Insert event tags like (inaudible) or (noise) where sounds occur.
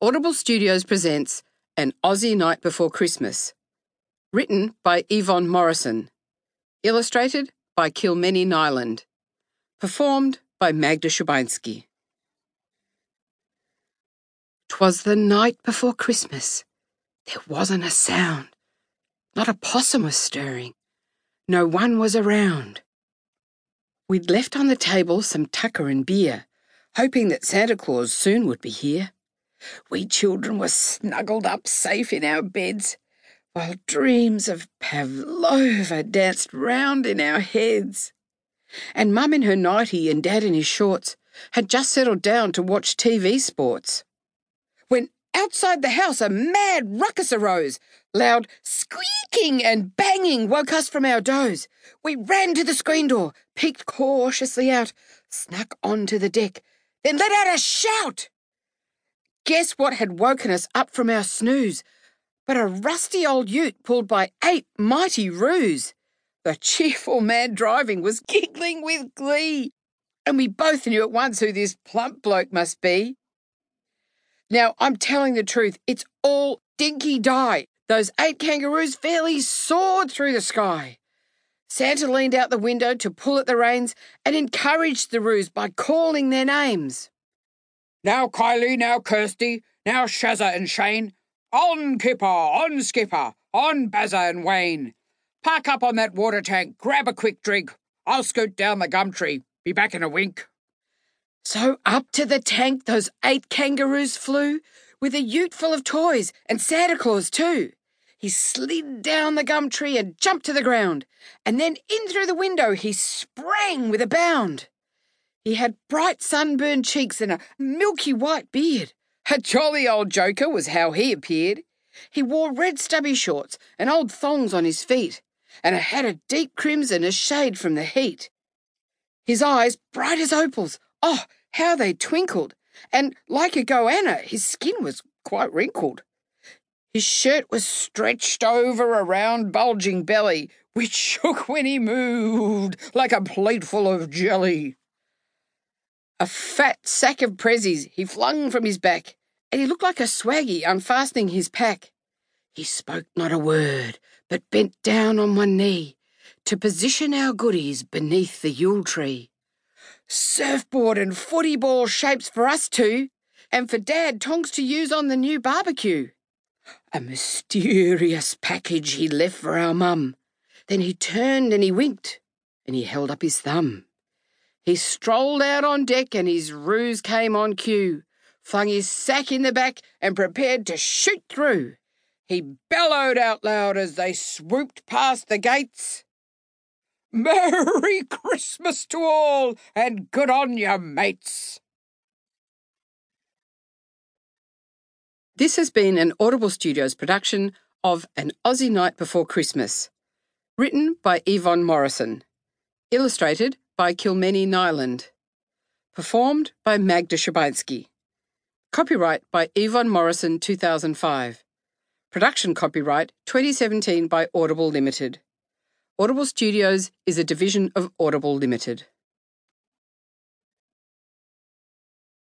Audible Studios presents An Aussie Night Before Christmas. Written by Yvonne Morrison. Illustrated by Kilmeny Niland. Performed by Magda Szubański. 'Twas the night before Christmas. There wasn't a sound. Not a possum was stirring. No one was around. We'd left on the table some tucker and beer, hoping that Santa Claus soon would be here. We children were snuggled up safe in our beds, while dreams of Pavlova danced round in our heads. And Mum in her nightie and Dad in his shorts had just settled down to watch TV sports. When outside the house a mad ruckus arose, loud squeaking and banging woke us from our doze. We ran to the screen door, peeked cautiously out, snuck onto the deck, then let out a shout. Guess what had woken us up from our snooze? But a rusty old ute pulled by eight mighty roos. The cheerful man driving was giggling with glee, and we both knew at once who this plump bloke must be. Now, I'm telling the truth, it's all dinky die. Those eight kangaroos fairly soared through the sky. Santa leaned out the window to pull at the reins and encouraged the roos by calling their names. Now Kylie, now Kirsty, now Shazza and Shane. On Kipper, on Skipper, on Bazza and Wayne. Park up on that water tank, grab a quick drink. I'll scoot down the gum tree. Be back in a wink. So up to the tank those eight kangaroos flew, with a ute full of toys and Santa Claus too. He slid down the gum tree and jumped to the ground, and then in through the window he sprang with a bound. He had bright sunburned cheeks and a milky white beard. A jolly old joker was how he appeared. He wore red stubby shorts and old thongs on his feet, and a hat of deep crimson as shade from the heat. His eyes bright as opals, oh, how they twinkled, and like a goanna, his skin was quite wrinkled. His shirt was stretched over a round bulging belly, which shook when he moved like a plateful of jelly. A fat sack of prezzies he flung from his back, and he looked like a swaggy unfastening his pack. He spoke not a word, but bent down on one knee to position our goodies beneath the Yule tree. Surfboard and footy ball shapes for us two, and for Dad tongs to use on the new barbecue. A mysterious package he left for our mum. Then he turned and he winked, and he held up his thumb. He strolled out on deck and his roos came on cue, flung his sack in the back and prepared to shoot through. He bellowed out loud as they swooped past the gates. (laughs) Merry Christmas to all and good on ya, mates. This has been an Audible Studios production of An Aussie Night Before Christmas. Written by Yvonne Morrison. Illustrated by Kilmeny Niland. Performed by Magda Szubański. Copyright by Yvonne Morrison 2005. Production copyright 2017 by Audible Limited. Audible Studios is a division of Audible Limited.